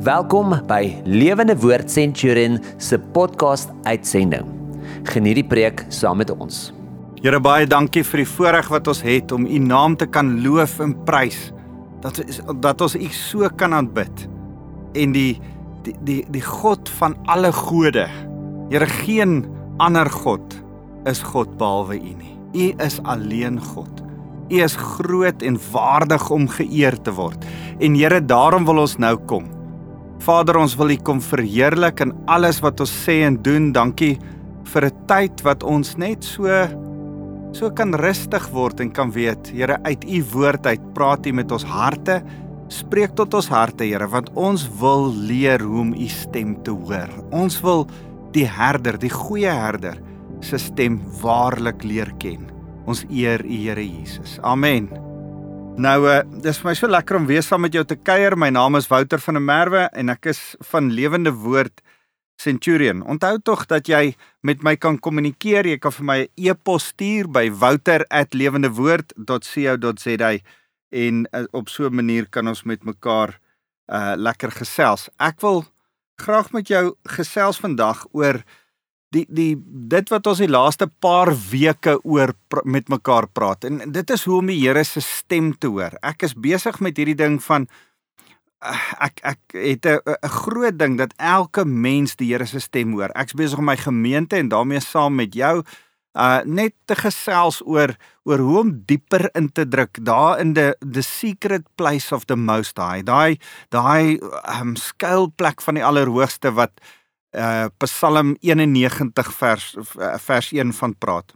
Welkom by Lewende Woord Centurion se podcast uitsending. Geniet die preek saam met ons. Here baie dankie vir die voorreg wat ons het om U naam te kan loof en prys. Dat is dat ons U so kan aanbid. En die die die die God van alle gode. Here geen ander God is God behalwe U nie. U is alleen God. U is groot en waardig om geëer te word. En Here, daarom wil ons nou kom. Vader, ons wil U kom verheerlik in alles wat ons sê en doen. Dankie vir 'n tyd wat ons net so so kan rustig word en kan weet, Here, uit U woord uit praat U met ons harte. Spreek tot ons harte, Here, want ons wil leer hoe om U stem te hoor. Ons wil die herder, die goeie herder se stem waarlik leer ken. Ons eer U Here Jesus. Amen. Nou, uh, dis vir my so lekker om weer saam met jou te kuier. My naam is Wouter van der Merwe en ek is van Lewende Woord Centurion. Onthou tog dat jy met my kan kommunikeer. Jy kan vir my 'n e e-pos stuur by wouter@lewendewoord.co.za en uh, op so 'n manier kan ons met mekaar uh lekker gesels. Ek wil graag met jou gesels vandag oor die die dit wat ons die laaste paar weke oor met mekaar praat en dit is hoe om die Here se stem te hoor. Ek is besig met hierdie ding van eh, ek ek het 'n groot ding dat elke mens die Here se stem hoor. Ek's besig om my gemeente en daarmee saam met jou uh net te gesels oor oor hoe om dieper in te druk daar in the the secret place of the most high. Daai daai um skuilplek van die allerhoogste wat uh Psalm 91 vers uh, vers 1 van praat.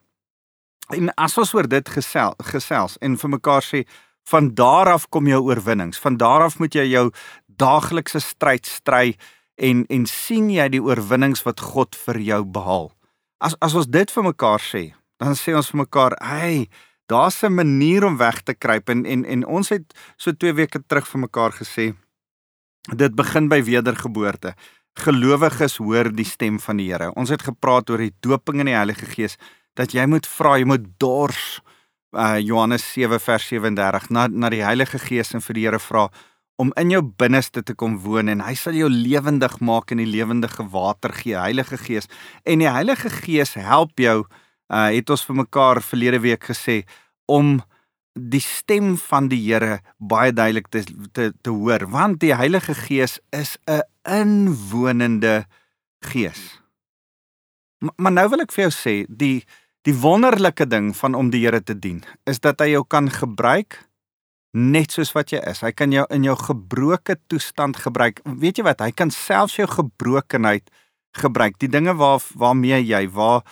En as ons oor dit gesels gesels en vir mekaar sê van daar af kom jou oorwinnings. Van daar af moet jy jou daaglikse stryd stry en en sien jy die oorwinnings wat God vir jou behaal. As as ons dit vir mekaar sê, dan sê ons vir mekaar, "Hey, daar's 'n manier om weg te kruip." En en en ons het so 2 weke terug vir mekaar gesê, dit begin by wedergeboorte gelowiges hoor die stem van die Here. Ons het gepraat oor die doping in die Heilige Gees dat jy moet vra, jy moet dors uh Johannes 7 vers 37 na na die Heilige Gees en vir die Here vra om in jou binneste te kom woon en hy sal jou lewendig maak en die lewendige water gee, Heilige Gees. En die Heilige Gees help jou uh het ons vir mekaar verlede week gesê om die stem van die Here baie duidelik te te te hoor want die Heilige Gees is 'n inwonende gees. Maar, maar nou wil ek vir jou sê die die wonderlike ding van om die Here te dien is dat hy jou kan gebruik net soos wat jy is. Hy kan jou in jou gebroke toestand gebruik. Weet jy wat? Hy kan selfs jou gebrokenheid gebruik. Die dinge waar waarmee jy waar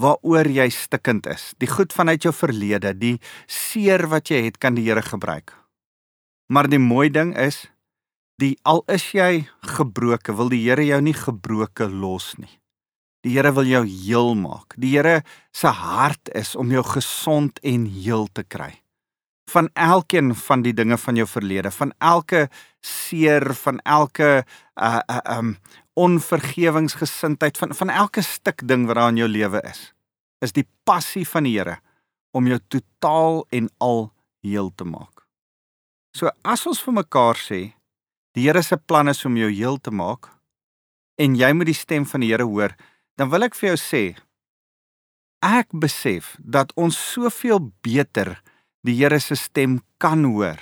waaroor jy stikkend is. Die goed vanuit jou verlede, die seer wat jy het, kan die Here gebruik. Maar die mooi ding is, die al is jy gebroke, wil die Here jou nie gebroke los nie. Die Here wil jou heel maak. Die Here se hart is om jou gesond en heel te kry. Van elkeen van die dinge van jou verlede, van elke seer, van elke uh uh um onvergewingsgesindheid van van elke stuk ding wat daar in jou lewe is is die passie van die Here om jou totaal en al heel te maak. So as ons vir mekaar sê die Here se plan is om jou heel te maak en jy moet die stem van die Here hoor, dan wil ek vir jou sê ek besef dat ons soveel beter die Here se stem kan hoor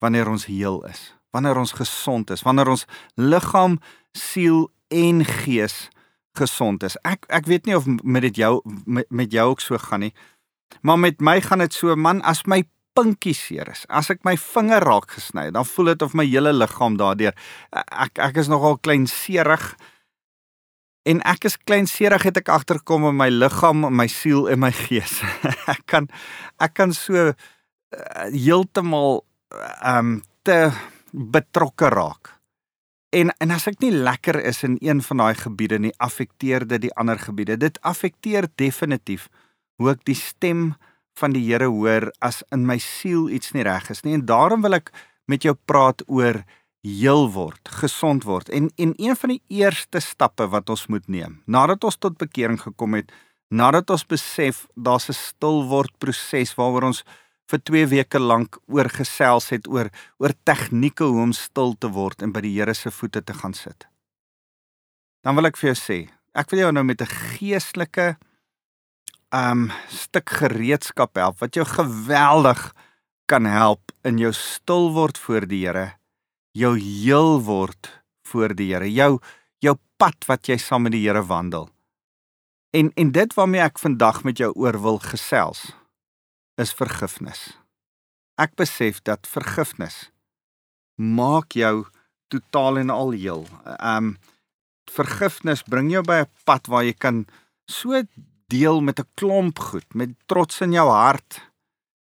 wanneer ons heel is wanneer ons gesond is, wanneer ons liggaam, siel en gees gesond is. Ek ek weet nie of met dit jou met, met jou ook so gaan nie. Maar met my gaan dit so man as my pinkie seer is. As ek my vinger raak gesny, dan voel dit of my hele liggaam daardeur. Ek ek is nogal klein seerig. En ek is klein seerig het ek agterkom in my liggaam, my siel en my gees. ek kan ek kan so uh, heeltemal ehm um, te betrokke raak. En en as ek nie lekker is in een van daai gebiede nie, affekteer dit die ander gebiede. Dit affekteer definitief hoe ek die stem van die Here hoor as in my siel iets nie reg is nie. En daarom wil ek met jou praat oor heel word, gesond word. En en een van die eerste stappe wat ons moet neem nadat ons tot bekering gekom het, nadat ons besef daar's 'n stil word proses waaroor ons vir 2 weke lank oor gesels het oor oor tegnieke hoe om stil te word en by die Here se voete te gaan sit. Dan wil ek vir jou sê, ek wil jou nou met 'n geestelike um stuk gereedskap help wat jou geweldig kan help in jou stil word voor die Here, jou heel word voor die Here, jou jou pad wat jy saam met die Here wandel. En en dit waarmee ek vandag met jou oor wil gesels is vergifnis. Ek besef dat vergifnis maak jou totaal en al heel. Um vergifnis bring jou by 'n pad waar jy kan so deel met 'n klomp goed, met trots in jou hart,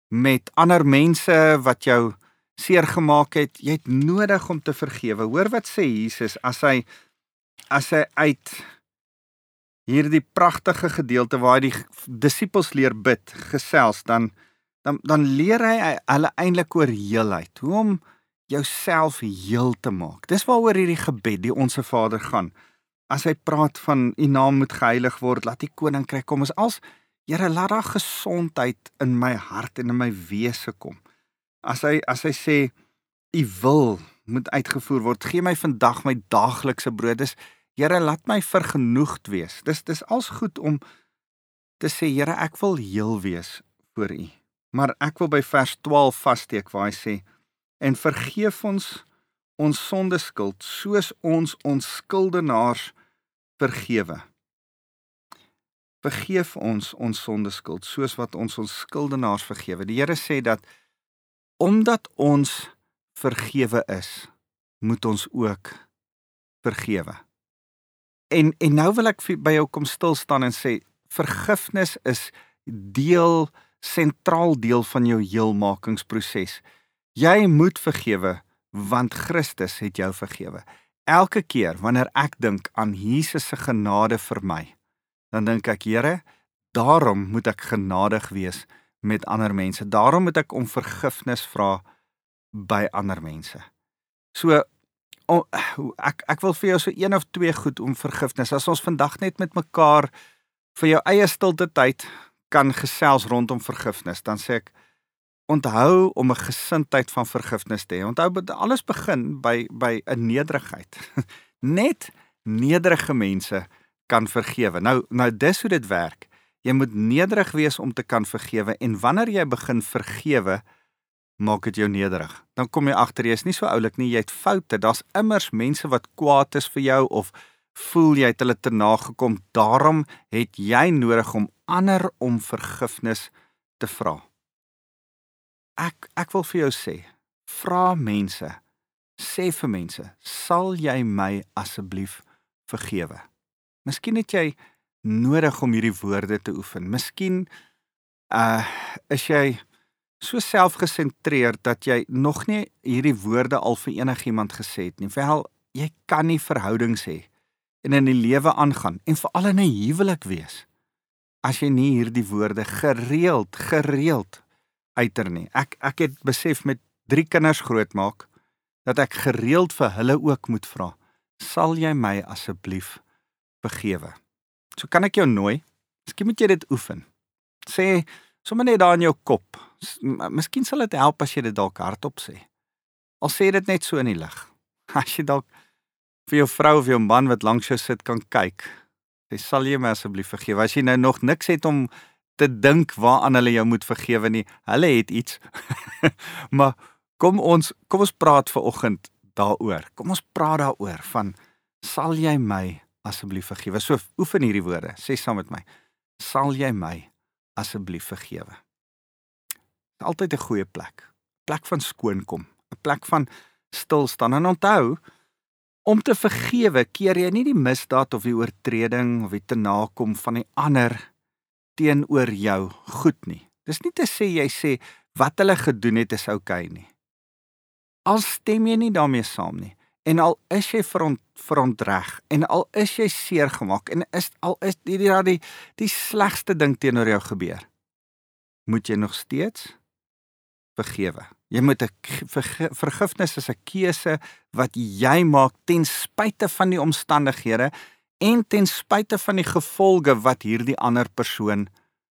met ander mense wat jou seer gemaak het. Jy het nodig om te vergewe. Hoor wat sê Jesus as hy as hy uit hierdie pragtige gedeelte waar hy die disippels leer bid gesels dan dan dan leer hy hulle eintlik oor heelheid hoe om jouself heel te maak. Dis waaroor hierdie gebed die onsse Vader gaan. As hy praat van u naam moet geheilig word laat die koninkryk kom is als Here laat daar gesondheid in my hart en in my wese kom. As hy as hy sê u wil moet uitgevoer word gee my vandag my daaglikse brood dis Here, laat my vergenoegd wees. Dis dis als goed om te sê, Here, ek wil heel wees voor U. Maar ek wil by vers 12 vassteek waar hy sê: "En vergeef ons ons sondeskuld soos ons ons skuldenaars vergewe." Vergeef ons ons sondeskuld soos wat ons ons skuldenaars vergewe. Die Here sê dat omdat ons vergewe is, moet ons ook vergewe. En en nou wil ek by jou kom stil staan en sê vergifnis is deel sentraal deel van jou heelmakingsproses. Jy moet vergewe want Christus het jou vergewe. Elke keer wanneer ek dink aan Jesus se genade vir my, dan dink ek, Here, daarom moet ek genadig wees met ander mense. Daarom moet ek om vergifnis vra by ander mense. So oh, ek ek wil vir jou so een of twee goed om vergifnis. As ons vandag net met mekaar vir jou eie stilte tyd kan gesels rondom vergifnis, dan sê ek onthou om 'n gesindheid van vergifnis te hê. Onthou alles begin by by 'n nederigheid. net nederige mense kan vergewe. Nou nou dis hoe dit werk. Jy moet nederig wees om te kan vergewe en wanneer jy begin vergewe, maak dit jou nederig. Dan kom jy agter jy is nie so oulik nie, jy het foute. Daar's immers mense wat kwaad is vir jou of voel jy het hulle te nagekom. Daarom het jy nodig om ander om vergifnis te vra. Ek ek wil vir jou sê, vra mense, sê vir mense, sal jy my asseblief vergewe? Miskien het jy nodig om hierdie woorde te oefen. Miskien uh is jy so selfgesentreerd dat jy nog nie hierdie woorde al vir enigiemand gesê het nie. Wel, jy kan nie verhoudings hê en in die lewe aangaan en veral in 'n huwelik wees as jy nie hierdie woorde gereeld gereeld uiter nie. Ek ek het besef met 3 kinders grootmaak dat ek gereeld vir hulle ook moet vra, "Sal jy my asseblief vergewe?" So kan ek jou nooi. Miskien moet jy dit oefen. Sê sommer net daar in jou kop, miskien sal dit help as jy dit dalk hardop sê. Al sê dit net so in die lig. As jy dalk vir jou vrou of jou man wat langs jou sit kan kyk. Sê sal jy my asseblief vergewe as jy nou nog niks het om te dink waaraan hulle jou moet vergewe nie. Hulle het iets. maar kom ons kom ons praat ver oggend daaroor. Kom ons praat daaroor van sal jy my asseblief vergewe? So oefen hierdie woorde. Sê saam met my. Sal jy my asseblief vergewe? Altyd 'n goeie plek. Plek van skoonkom, 'n plek van stil staan en onthou om te vergewe keer jy nie die misdaad of die oortreding of die te nakom van die ander teenoor jou goed nie. Dis nie te sê jy sê wat hulle gedoen het is oukei okay nie. Al stem jy nie daarmee saam nie en al is jy veront, verontreg en al is jy seer gemaak en is al is die die die, die slegste ding teenoor jou gebeur moet jy nog steeds vergewe. Jy moet 'n vergifnis is 'n keuse wat jy maak ten spyte van die omstandighede en ten spyte van die gevolge wat hierdie ander persoon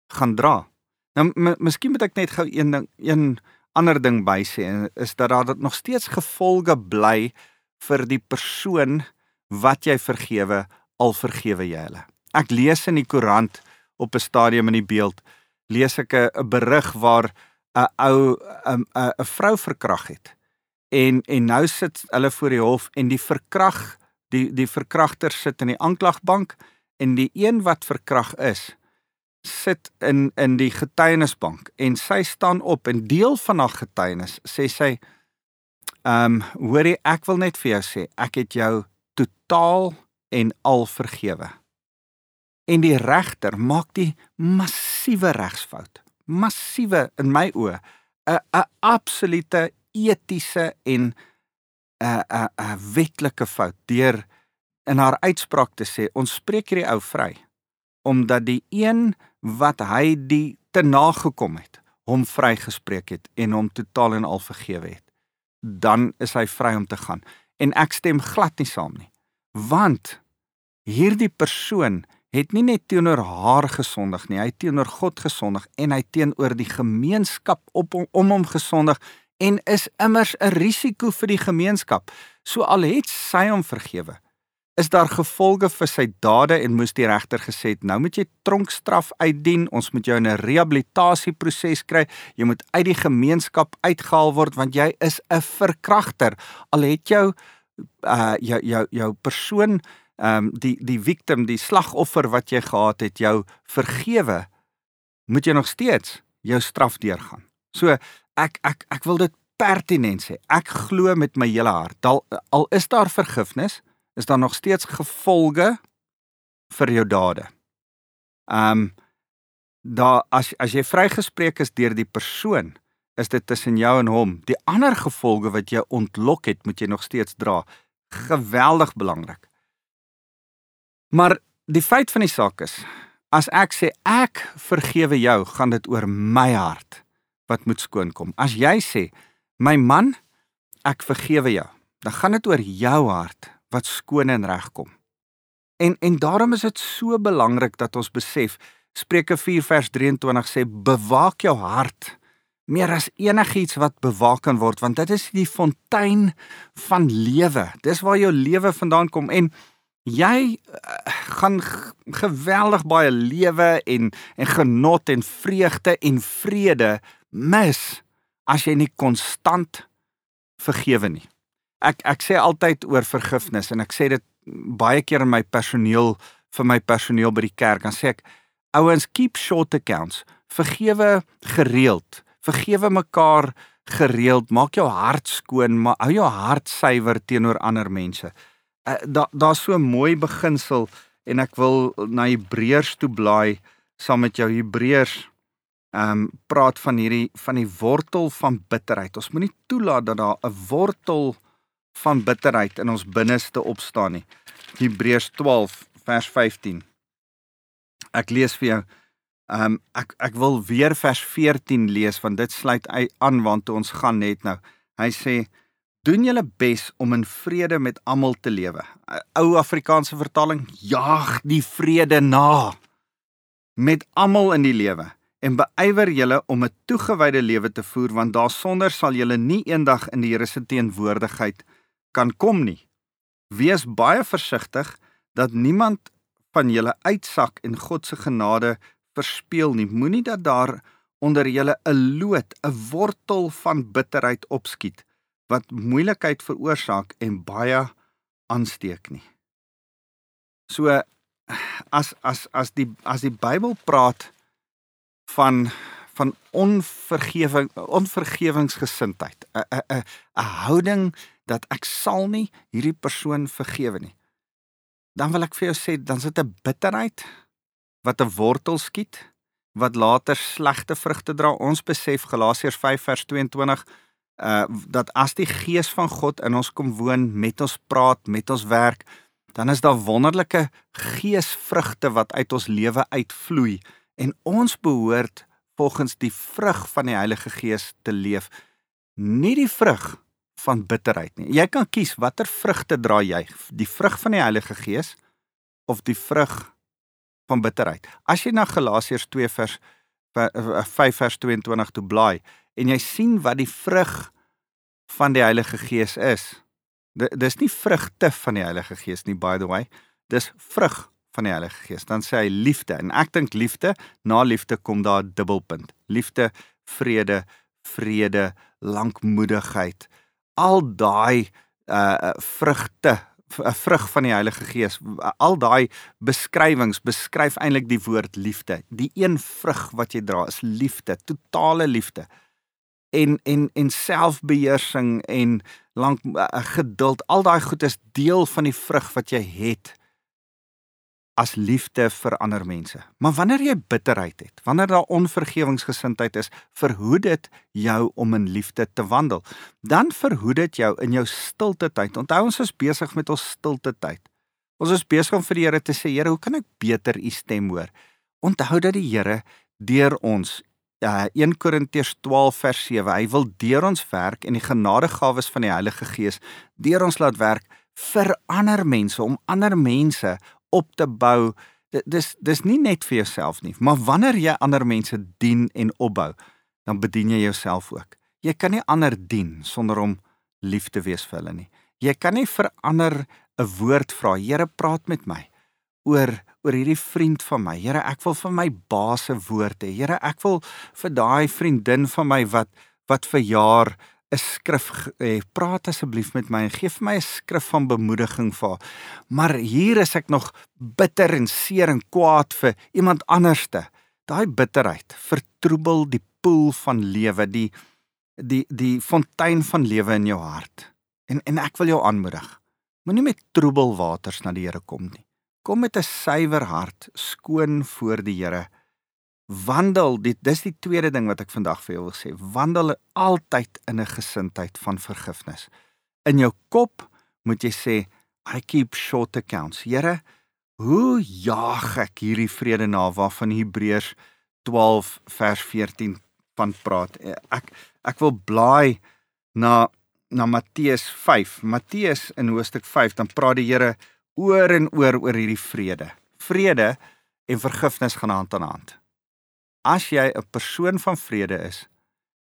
gaan dra. Nou miskien moet ek net gou een ding een ander ding by sê is dat daar nog steeds gevolge bly vir die persoon wat jy vergewe al vergewe jy hulle. Ek lees in die koerant op 'n stadium in die beeld lees ek 'n berig waar 'n ou 'n 'n vrou verkrag het. En en nou sit hulle voor die hof en die verkrag die die verkragter sit in die aanklagbank en die een wat verkrag is sit in in die getuienisbank en sy staan op en deel van haar getuienis sê sy ehm um, hoorie ek wil net vir jou sê ek het jou totaal en al vergewe. En die regter maak die massiewe regsfout. Massiewe in my oë 'n 'n absolute etiese en 'n 'n 'n wetlike fout deur in haar uitspraak te sê ons spreek hierdie ou vry omdat die een wat hy die te nagekom het hom vrygespreek het en hom totaal en al vergewe het dan is hy vry om te gaan. En ek stem glad nie saam nie want hierdie persoon het nie net teenoor haar gesondig nie, hy het teenoor God gesondig en hy teenoor die gemeenskap op om, om hom gesondig en is immers 'n risiko vir die gemeenskap. So al het sy hom vergewe, is daar gevolge vir sy dade en moes die regter gesê het, nou moet jy tronkstraf uitdien, ons moet jou in 'n rehabilitasieproses kry, jy moet uit die gemeenskap uitgehaal word want jy is 'n verkragter. Al het jou uh jou jou jou persoon ehm um, die die victim, die slagoffer wat jy gehad het, jou vergewe, moet jy nog steeds jou straf deurgaan. So ek ek ek wil dit pertinent sê. Ek glo met my hele hart. Al al is daar vergifnis, is daar nog steeds gevolge vir jou dade. Ehm um, daar as as jy vrygespreek is deur die persoon, is dit tussen jou en hom. Die ander gevolge wat jy ontlok het, moet jy nog steeds dra. Geweldig belangrik. Maar die feit van die saak is, as ek sê ek vergewe jou, gaan dit oor my hart wat moet skoon kom. As jy sê, my man, ek vergewe jou, dan gaan dit oor jou hart wat skoon en reg kom. En en daarom is dit so belangrik dat ons besef Spreuke 4 vers 23 sê bewaak jou hart meer as enigiets wat bewaak kan word want dit is die fontein van lewe. Dis waar jou lewe vandaan kom en jy uh, gaan geweldig baie lewe en en genot en vreugde en vrede mis as jy nie konstant vergewe nie. Ek ek sê altyd oor vergifnis en ek sê dit baie keer in my personeel vir my personeel by die kerk dan sê ek ouens keep short accounts. Vergewe gereeld. Vergewe mekaar gereeld. Maak jou hart skoon, maar hou jou hart suiwer teenoor ander mense daar daar's so 'n mooi beginsel en ek wil na Hebreërs toe blaai saam met jou Hebreërs ehm um, praat van hierdie van die wortel van bitterheid. Ons moenie toelaat dat daar 'n wortel van bitterheid in ons binneste opstaan nie. Hebreërs 12 vers 15. Ek lees vir jou. Ehm um, ek ek wil weer vers 14 lees want dit sluit aan want ons gaan net nou. Hy sê doen julle bes om in vrede met almal te lewe. Ou Afrikaanse vertaling: jaag die vrede na met almal in die lewe en beywer julle om 'n toegewyde lewe te voer want daarsonder sal julle nie eendag in die Here se teenwoordigheid kan kom nie. Wees baie versigtig dat niemand van julle uitsak en God se genade verspeel nie. Moenie dat daar onder julle 'n lood, 'n wortel van bitterheid opskiet wat moeilikheid veroorsaak en baie aansteek nie. So as as as die as die Bybel praat van van onvergewing onvergewingsgesindheid 'n 'n 'n 'n houding dat ek sal nie hierdie persoon vergewe nie. Dan wil ek vir jou sê dan sit 'n bitterheid wat 'n wortel skiet wat later slegte vrugte dra. Ons besef Galasiërs 5 vers 22 uh dat as die gees van God in ons kom woon, met ons praat, met ons werk, dan is daar wonderlike geesvrugte wat uit ons lewe uitvloei en ons behoort volgens die vrug van die Heilige Gees te leef. Nie die vrug van bitterheid nie. Jy kan kies watter vrugte dra jy? Die vrug van die Heilige Gees of die vrug van bitterheid? As jy na Galasiërs 2 vers 5 vers 22 toe blaai en jy sien wat die vrug van die Heilige Gees is. Dis nie vrugte van die Heilige Gees nie by the way. Dis vrug van die Heilige Gees. Dan sê hy liefde en ek dink liefde, na liefde kom daar 'n dubbelpunt. Liefde, vrede, vrede, lankmoedigheid. Al daai uh vrugte 'n vrug van die Heilige Gees. Al daai beskrywings beskryf eintlik die woord liefde. Die een vrug wat jy dra is liefde, totale liefde. En en en selfbeheersing en lank uh, geduld, al daai goed is deel van die vrug wat jy het as liefde vir ander mense. Maar wanneer jy bitterheid het, wanneer daar onvergewingsgesindheid is, verhoed dit jou om in liefde te wandel. Dan verhoed dit jou in jou stilte tyd. Onthou ons is besig met ons stilte tyd. Ons is besig om vir die Here te sê, Here, hoe kan ek beter u stem hoor? Onthou dat die Here deur ons uh, 1 Korintiërs 12 vers 7, hy wil deur ons werk en die genadegawes van die Heilige Gees deur ons laat werk vir ander mense om ander mense op te bou. Dis dis nie net vir jouself nie, maar wanneer jy ander mense dien en opbou, dan bedien jy jouself ook. Jy kan nie ander dien sonder om lief te wees vir hulle nie. Jy kan nie vir ander 'n woord vra. Here, praat met my oor oor hierdie vriend van my. Here, ek wil vir my baas se woord hê. Here, ek wil vir daai vriendin van my wat wat vir jaar 'n skrif hê. Praat asseblief met my en gee vir my 'n skrif van bemoediging vir haar. Maar hier is ek nog bitter en seer en kwaad vir iemand anderste. Daai bitterheid vertroebel die poel van lewe, die die die fontein van lewe in jou hart. En en ek wil jou aanmoedig. Moenie met troebel waters na die Here kom nie. Kom met 'n suiwer hart, skoon voor die Here. Wandel dit dis die tweede ding wat ek vandag vir jou wil sê. Wandel altyd in 'n gesindheid van vergifnis. In jou kop moet jy sê i keep short accounts. Here hoe jaag ek hierdie vrede na waarvan Hebreërs 12 vers 14 van praat? Ek ek wil blaai na na Matteus 5 Matteus in hoofstuk 5 dan praat die Here oor en oor oor hierdie vrede vrede en vergifnis gaan hand aan hand as jy 'n persoon van vrede is,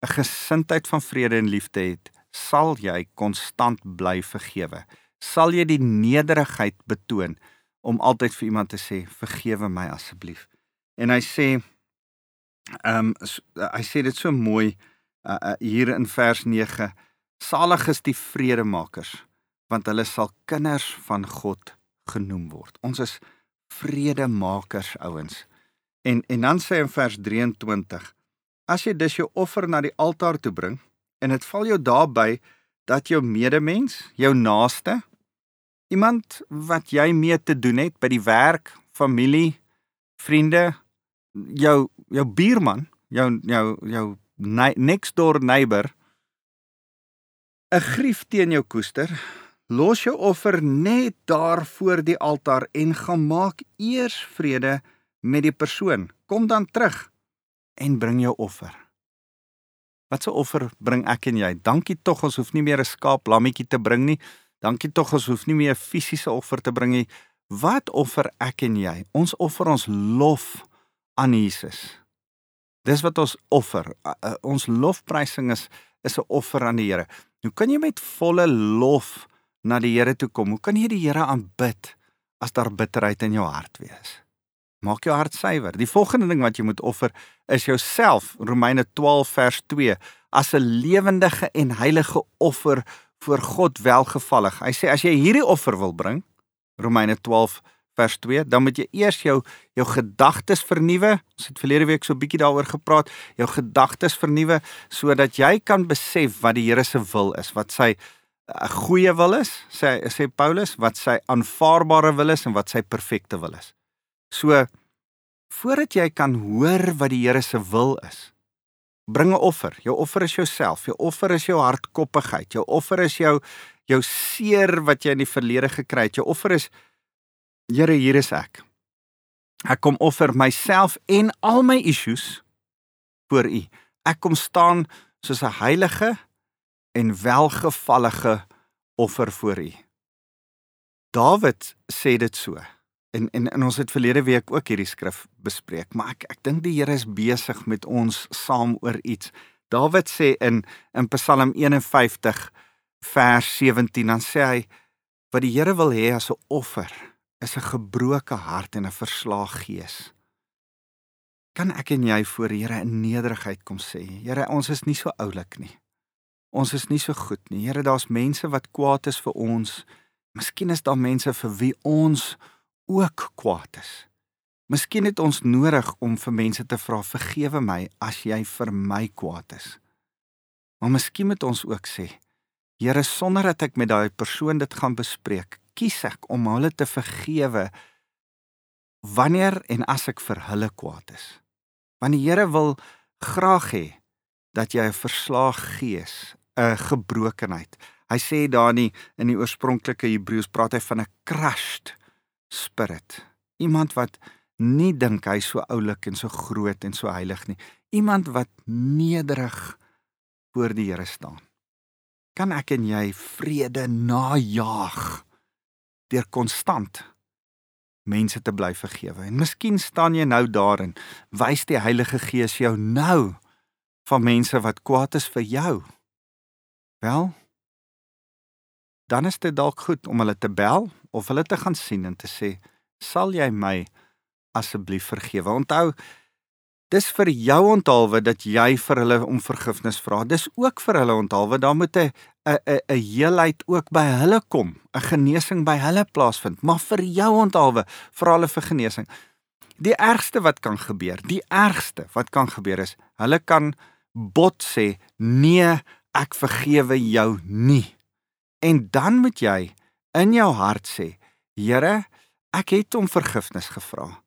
'n gesindheid van vrede en liefde het, sal jy konstant bly vergewe. Sal jy die nederigheid betoon om altyd vir iemand te sê vergewe my asseblief. En hy sê ehm um, hy sê dit so mooi uh, uh, hier in vers 9 salig is die vredemakers want hulle sal kinders van God genoem word. Ons is vredemakers ouens. En en dan sê in vers 23: As jy dus jou offer na die altaar toe bring en dit val jou daarby dat jou medemens, jou naaste, iemand wat jy mee te doen het by die werk, familie, vriende, jou jou buurman, jou jou jou next door neighbor 'n grief teen jou koester, los jou offer net daar voor die altaar en gaan maak eers vrede met die persoon. Kom dan terug en bring jou offer. Wat 'n offer bring ek en jy? Dankie tog ons hoef nie meer 'n skaap lammetjie te bring nie. Dankie tog ons hoef nie meer 'n fisiese offer te bring nie. Wat offer ek en jy? Ons offer ons lof aan Jesus. Dis wat ons offer. Ons lofprysing is is 'n offer aan die Here. Hoe kan jy met volle lof na die Here toe kom? Hoe kan jy die Here aanbid as daar bitterheid in jou hart wees? Maak jou hart suiwer. Die volgende ding wat jy moet offer is jouself. Romeine 12 vers 2 as 'n lewendige en heilige offer voor God welgevallig. Hy sê as jy hierdie offer wil bring, Romeine 12 vers 2, dan moet jy eers jou jou gedagtes vernuwe. Ons het verlede week so 'n bietjie daaroor gepraat. Jou gedagtes vernuwe sodat jy kan besef wat die Here se wil is, wat sy 'n goeie wil is, sê sê Paulus, wat sy aanvaarbare wil is en wat sy perfekte wil is. So voordat jy kan hoor wat die Here se wil is, bring 'n offer. Jou offer is jouself. Jou offer is jou hartkoppigheid. Jou offer is jou jou seer wat jy in die verlede gekry het. Jou offer is Here, hier is ek. Ek kom offer myself en al my issues voor U. Ek kom staan soos 'n heilige en welgevallige offer voor U. Dawid sê dit so en en, en ons het verlede week ook hierdie skrif bespreek, maar ek ek dink die Here is besig met ons saam oor iets. Dawid sê in in Psalm 51 vers 17 dan sê hy wat die Here wil hê as 'n offer is 'n gebroke hart en 'n verslaag gees. Kan ek en jy voor die Here in nederigheid kom sê, Here, ons is nie so oulik nie. Ons is nie so goed nie. Here, daar's mense wat kwaad is vir ons. Miskien is daar mense vir wie ons ook kwaad is. Miskien het ons nodig om vir mense te vra vergewe my as jy vir my kwaad is. Maar miskien moet ons ook sê Here sonder dat ek met daai persoon dit gaan bespreek, kies ek om hulle te vergewe wanneer en as ek vir hulle kwaad is. Want die Here wil graag hê dat jy 'n verslaag gees, 'n gebrokenheid. Hy sê daar nie in die oorspronklike Hebreëus praat hy van 'n crushed spirit. Iemand wat nie dink hy so oulik en so groot en so heilig nie. Iemand wat nederig voor die Here staan. Kan ek en jy vrede najag deur konstant mense te bly vergewe. En miskien staan jy nou daarin, wys die Heilige Gees jou nou van mense wat kwaad is vir jou. Wel, dan is dit dalk goed om hulle te bel of hulle te gaan sien en te sê, "Sal jy my asseblief vergewe?" Onthou, dis vir jou onthaalwe dat jy vir hulle om vergifnis vra. Dis ook vir hulle onthaalwe, daar moet 'n 'n 'n heelheid ook by hulle kom, 'n genesing by hulle plaasvind, maar vir jou onthaalwe, vra hulle vir genesing. Die ergste wat kan gebeur, die ergste wat kan gebeur is, hulle kan bot sê, "Nee, ek vergewe jou nie." En dan moet jy in jou hart sê, "Here, ek het om vergifnis gevra."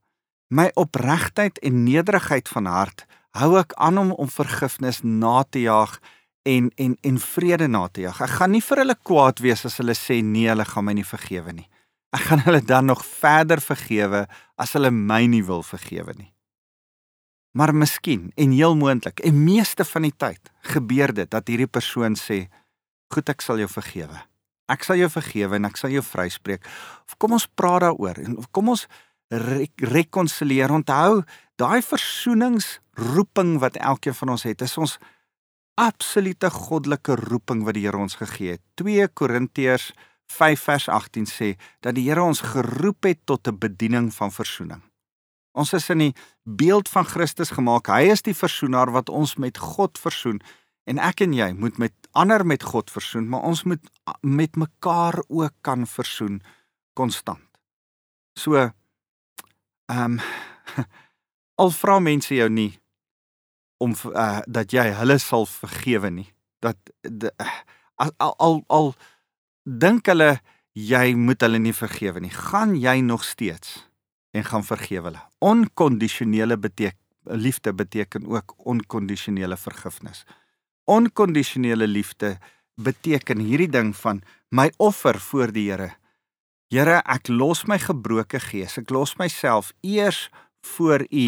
My opregtheid en nederigheid van hart hou ek aan om om vergifnis na te jaag en en en vrede na te jaag. Ek gaan nie vir hulle kwaad wees as hulle sê nee, hulle gaan my nie vergewe nie. Ek gaan hulle dan nog verder vergewe as hulle my nie wil vergewe nie. Maar miskien en heel moontlik en meeste van die tyd gebeur dit dat hierdie persoon sê, "Goed, ek sal jou vergewe. Ek sal jou vergewe en ek sal jou vryspreek." Of kom ons praat daaroor en kom ons re rekonsilieer. Onthou, daai versoeningsroeping wat elkeen van ons het, is ons absolute goddelike roeping wat die Here ons gegee het. 2 Korintiërs 5 vers 18 sê dat die Here ons geroep het tot 'n bediening van versoening. Ons is in die beeld van Christus gemaak. Hy is die versoenaar wat ons met God versoen en ek en jy moet met ander met God versoen, maar ons moet met mekaar ook kan versoen konstant. So Ehm um, al vra mense jou nie om uh, dat jy hulle sal vergewe nie. Dat de, al al al, al dink hulle jy moet hulle nie vergewe nie. Gaan jy nog steeds en gaan vergewe hulle. Onkondisionele beteken liefde beteken ook onkondisionele vergifnis. Onkondisionele liefde beteken hierdie ding van my offer voor die Here Here, ek los my gebroke gees. Ek los myself eers voor U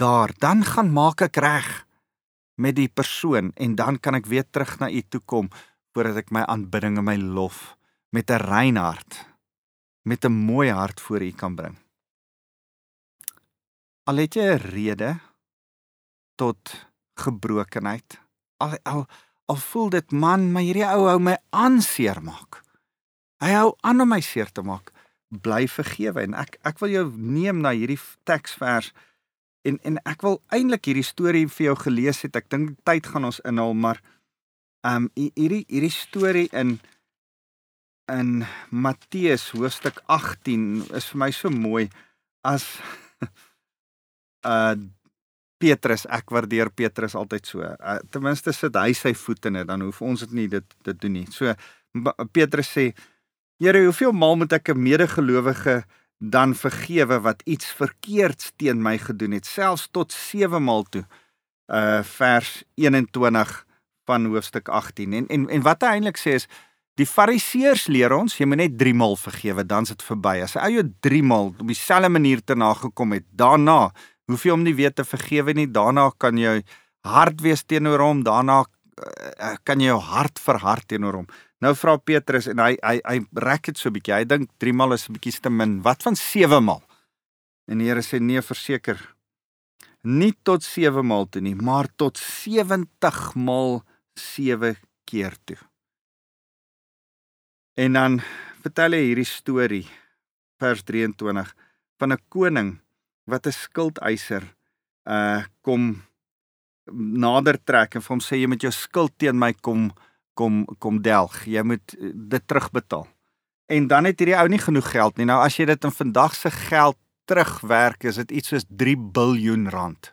daar. Dan gaan maak ek reg met die persoon en dan kan ek weer terug na U toe kom voordat ek my aanbidding en my lof met 'n rein hart met 'n mooi hart voor U kan bring. Al het jy 'n rede tot gebrokenheid. Al al al voel dit man, maar hierdie ou hou my aan seermaak. Hy hou aan om my seer te maak. Bly vergewe en ek ek wil jou neem na hierdie teksvers en en ek wil eintlik hierdie storie vir jou gelees het. Ek dink tyd gaan ons inhaal, maar ehm um, hierdie hierdie storie in in Matteus hoofstuk 18 is vir my so mooi as uh Petrus, ek waardeer Petrus altyd so. Uh, ten minste sit hy sy voet in dit, dan hoef ons dit nie dit dit doen nie. So Petrus sê Here, hoeveel maal moet ek 'n medegelowige dan vergewe wat iets verkeerds teen my gedoen het, selfs tot 7 maal toe? Uh vers 21 van hoofstuk 18. En en en wat hy eintlik sê is die Fariseërs leer ons jy moet net 3 maal vergewe, dan's dit verby. As hy jou 3 maal op dieselfde manier te nagekom het, daarna hoef jy hom nie weer te vergewe nie. Daarna kan jy hard wees teenoor hom. Daarna uh, kan jy jou hart verhard teenoor hom. Nou vra Petrus en hy hy hy rek dit so 'n bietjie. Hy dink 3 maal is 'n bietjie te min. Wat van 7 maal? En die Here sê nee, verseker. Nie tot 7 maal toe nie, maar tot 70 maal 7 keer toe. En dan vertel hy hierdie storie vers 23 van 'n koning wat 'n skuldeiser uh kom nader trek en vir hom sê jy moet jou skuld teen my kom kom kom delg. Jy moet uh, dit terugbetaal. En dan het hierdie ou nie genoeg geld nie. Nou as jy dit in vandag se geld terugwerk, is dit iets soos 3 miljard rand.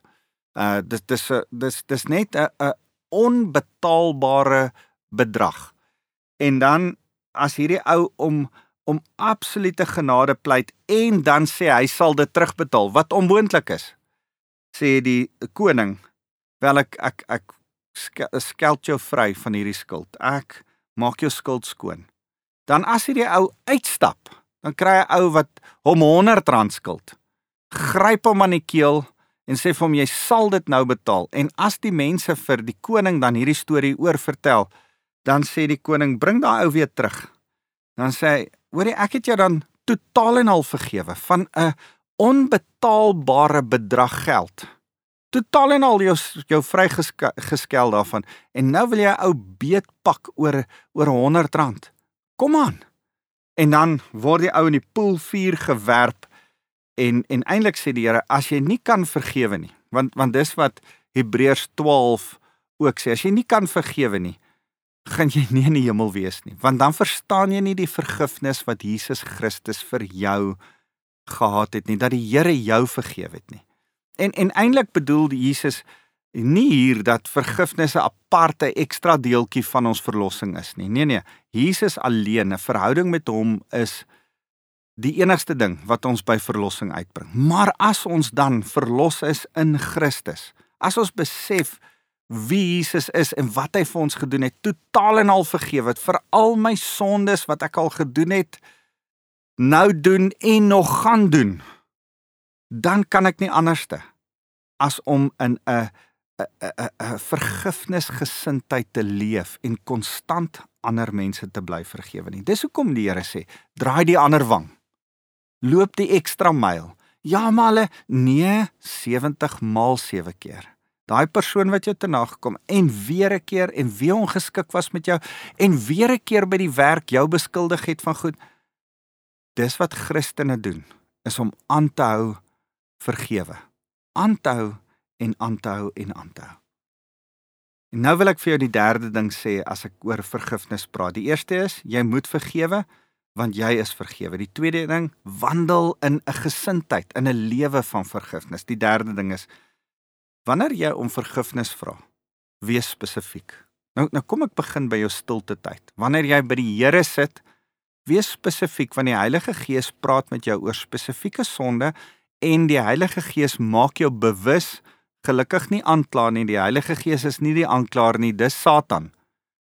Uh dit dis dis dis net 'n 'n onbetaalbare bedrag. En dan as hierdie ou om om absolute genade pleit en dan sê hy sal dit terugbetaal wat onmoontlik is sê die koning. Wel ek ek ek skeld jou vry van hierdie skuld. Ek maak jou skuld skoon. Dan as hierdie ou uitstap dan kry 'n ou wat hom 100 rand skuld. Gryp hom aan die keel en sê vir hom jy sal dit nou betaal. En as die mense vir die koning dan hierdie storie oor vertel dan sê die koning bring daai ou weer terug. Dan sê hy hoorie ek het jou dan totaal en al vergewe van 'n onbetaalbare bedrag geld. Totaal en al jou jou vrygeskel daarvan en nou wil jy 'n ou beetpak oor oor 100 rand. Kom aan. En dan word die ou in die poel vuur gewerp en en eintlik sê die Here as jy nie kan vergewe nie want want dis wat Hebreërs 12 ook sê as jy nie kan vergewe nie gaan jy nie in die hemel wees nie, want dan verstaan jy nie die vergifnis wat Jesus Christus vir jou gehad het nie, dat die Here jou vergewe het nie. En en eintlik bedoel Jesus nie hier dat vergifnis 'n aparte ekstra deeltjie van ons verlossing is nie. Nee nee, Jesus alleen, 'n verhouding met hom is die enigste ding wat ons by verlossing uitbring. Maar as ons dan verlos is in Christus, as ons besef wie Jesus is en wat hy vir ons gedoen het, totaal en al vergewe het vir al my sondes wat ek al gedoen het, nou doen en nog gaan doen. Dan kan ek nie anderste as om in 'n 'n 'n vergifnisgesindheid te leef en konstant ander mense te bly vergewe nie. Dis hoekom die Here sê, draai die ander wang. Loop die ekstra myl. Ja, maar hulle nee 70 maal 7 keer daai persoon wat jou te na gekom en weer 'n keer en weer ongeskik was met jou en weer 'n keer by die werk jou beskuldig het van goed. Dis wat Christene doen, is om aan te hou vergewe. Aan te hou en aan te hou en aan te hou. En nou wil ek vir jou die derde ding sê as ek oor vergifnis praat. Die eerste is jy moet vergewe want jy is vergewe. Die tweede ding, wandel in 'n gesindheid, in 'n lewe van vergifnis. Die derde ding is Wanneer jy om vergifnis vra, wees spesifiek. Nou nou kom ek begin by jou stilte tyd. Wanneer jy by die Here sit, wees spesifiek want die Heilige Gees praat met jou oor spesifieke sonde en die Heilige Gees maak jou bewus gelukkig nie aankla nie. Die Heilige Gees is nie die aanklaer nie, dis Satan.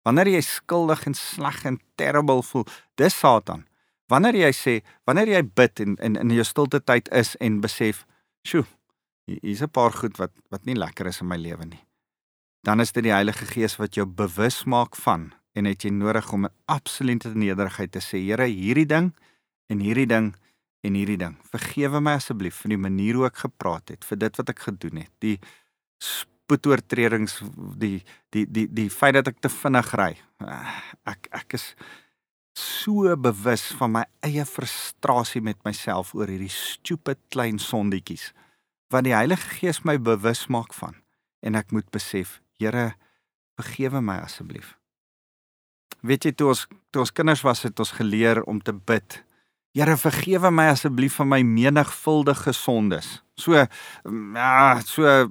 Wanneer jy skuldig en sleg en terrible voel, dis Satan. Wanneer jy sê, wanneer jy bid en in jou stilte tyd is en besef, "Sjoe, hier's 'n paar goed wat wat nie lekker is in my lewe nie. Dan is dit die Heilige Gees wat jou bewus maak van en het jy nodig om 'n absolute nederigheid te sê, Here, hierdie ding en hierdie ding en hierdie ding. Vergewe my asseblief vir die manier hoe ek gepraat het, vir dit wat ek gedoen het. Die spoetoortredings, die die die die feit dat ek te vinnig ry. Ek ek is so bewus van my eie frustrasie met myself oor hierdie stupid klein sondetjies wat die Heilige Gees my bewus maak van en ek moet besef, Here, vergewe my asseblief. Weet jy toe ons toe ons kinders was het ons geleer om te bid. Here, vergewe my asseblief van my menigvuldige sondes. So ja, so 'n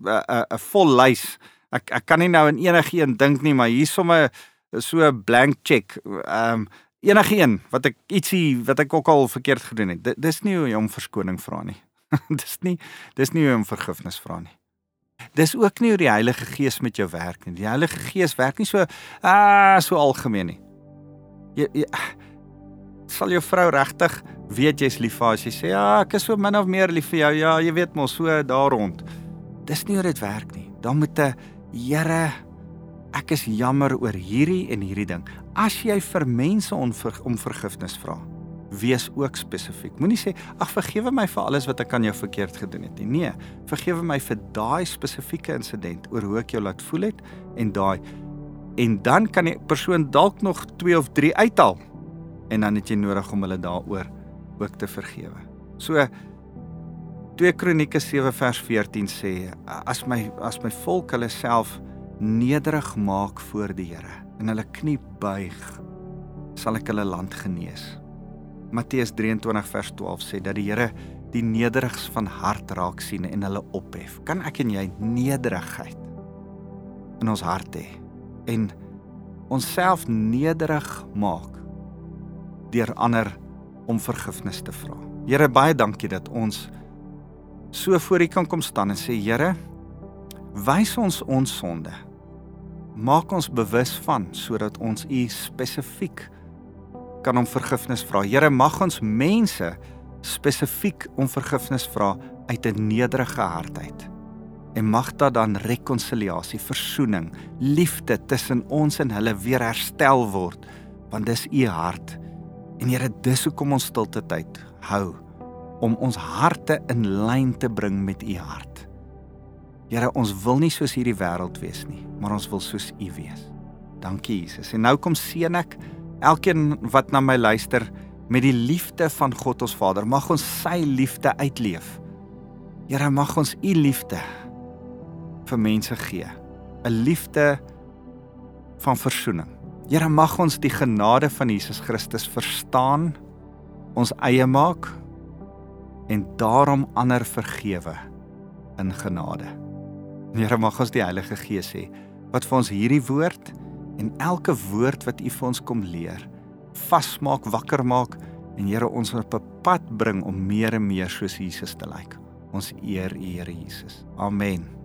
'n vol lys. Ek ek kan nie nou in enigiets dink nie, maar hier sommer so 'n blank check. Ehm um, enigiets wat ek ietsie wat ek ook al verkeerd gedoen het. Dis nie hoe jy om verskoning vra nie. dis nie dis nie om vergifnis vra nie. Dis ook nie hoe die Heilige Gees met jou werk nie. Die Heilige Gees werk nie so ah so algemeen nie. Jy, jy sal jou vrou regtig weet jy's lief vir haar as jy sê ja, ek is so min of meer lief vir jou. Ja, jy weet mos so daar rond. Dis nie hoe dit werk nie. Dan moet 'n Here ek is jammer oor hierdie en hierdie ding. As jy vir mense om vergifnis vra, wees ook spesifiek. Moenie sê ag vergewe my vir alles wat ek aan jou verkeerd gedoen het nie. Nee, vergewe my vir daai spesifieke insident oor hoe ek jou laat voel het en daai en dan kan die persoon dalk nog 2 of 3 uithaal en dan het jy nodig om hulle daaroor ook te vergewe. So 2 Kronieke 7 vers 14 sê as my as my volk hulle self nederig maak voor die Here en hulle knie buig sal ek hulle land genees. Matteus 23 vers 12 sê dat die Here die nederigs van hart raak sien en hulle ophef. Kan ek en jy nederigheid in ons hart hê en onsself nederig maak deur ander om vergifnis te vra. Here baie dankie dat ons so voor U kan kom staan en sê Here, wys ons ons sonde. Maak ons bewus van sodat ons U spesifiek kan om vergifnis vra. Here, mag ons mense spesifiek om vergifnis vra uit 'n nederige hart uit. En mag daar dan rekonsiliasie, versoening, liefde tussen ons en hulle weer herstel word, want dis U hart. En Here, dis hoekom ons stilte tyd hou om ons harte in lyn te bring met u hart. Here, ons wil nie soos hierdie wêreld wees nie, maar ons wil soos u wees. Dankie Jesus. En nou kom seën ek elkeen wat na my luister met die liefde van God ons Vader. Mag ons sy liefde uitleef. Here, mag ons u liefde vir mense gee. 'n Liefde van verzoening. Here, mag ons die genade van Jesus Christus verstaan, ons eie maak en daarom ander vergewe in genade. Here mag ons die Heilige Gees hê wat vir ons hierdie woord en elke woord wat U vir ons kom leer vasmaak, wakker maak en Here ons op 'n pad bring om meer en meer soos Jesus te lyk. Ons eer U Here Jesus. Amen.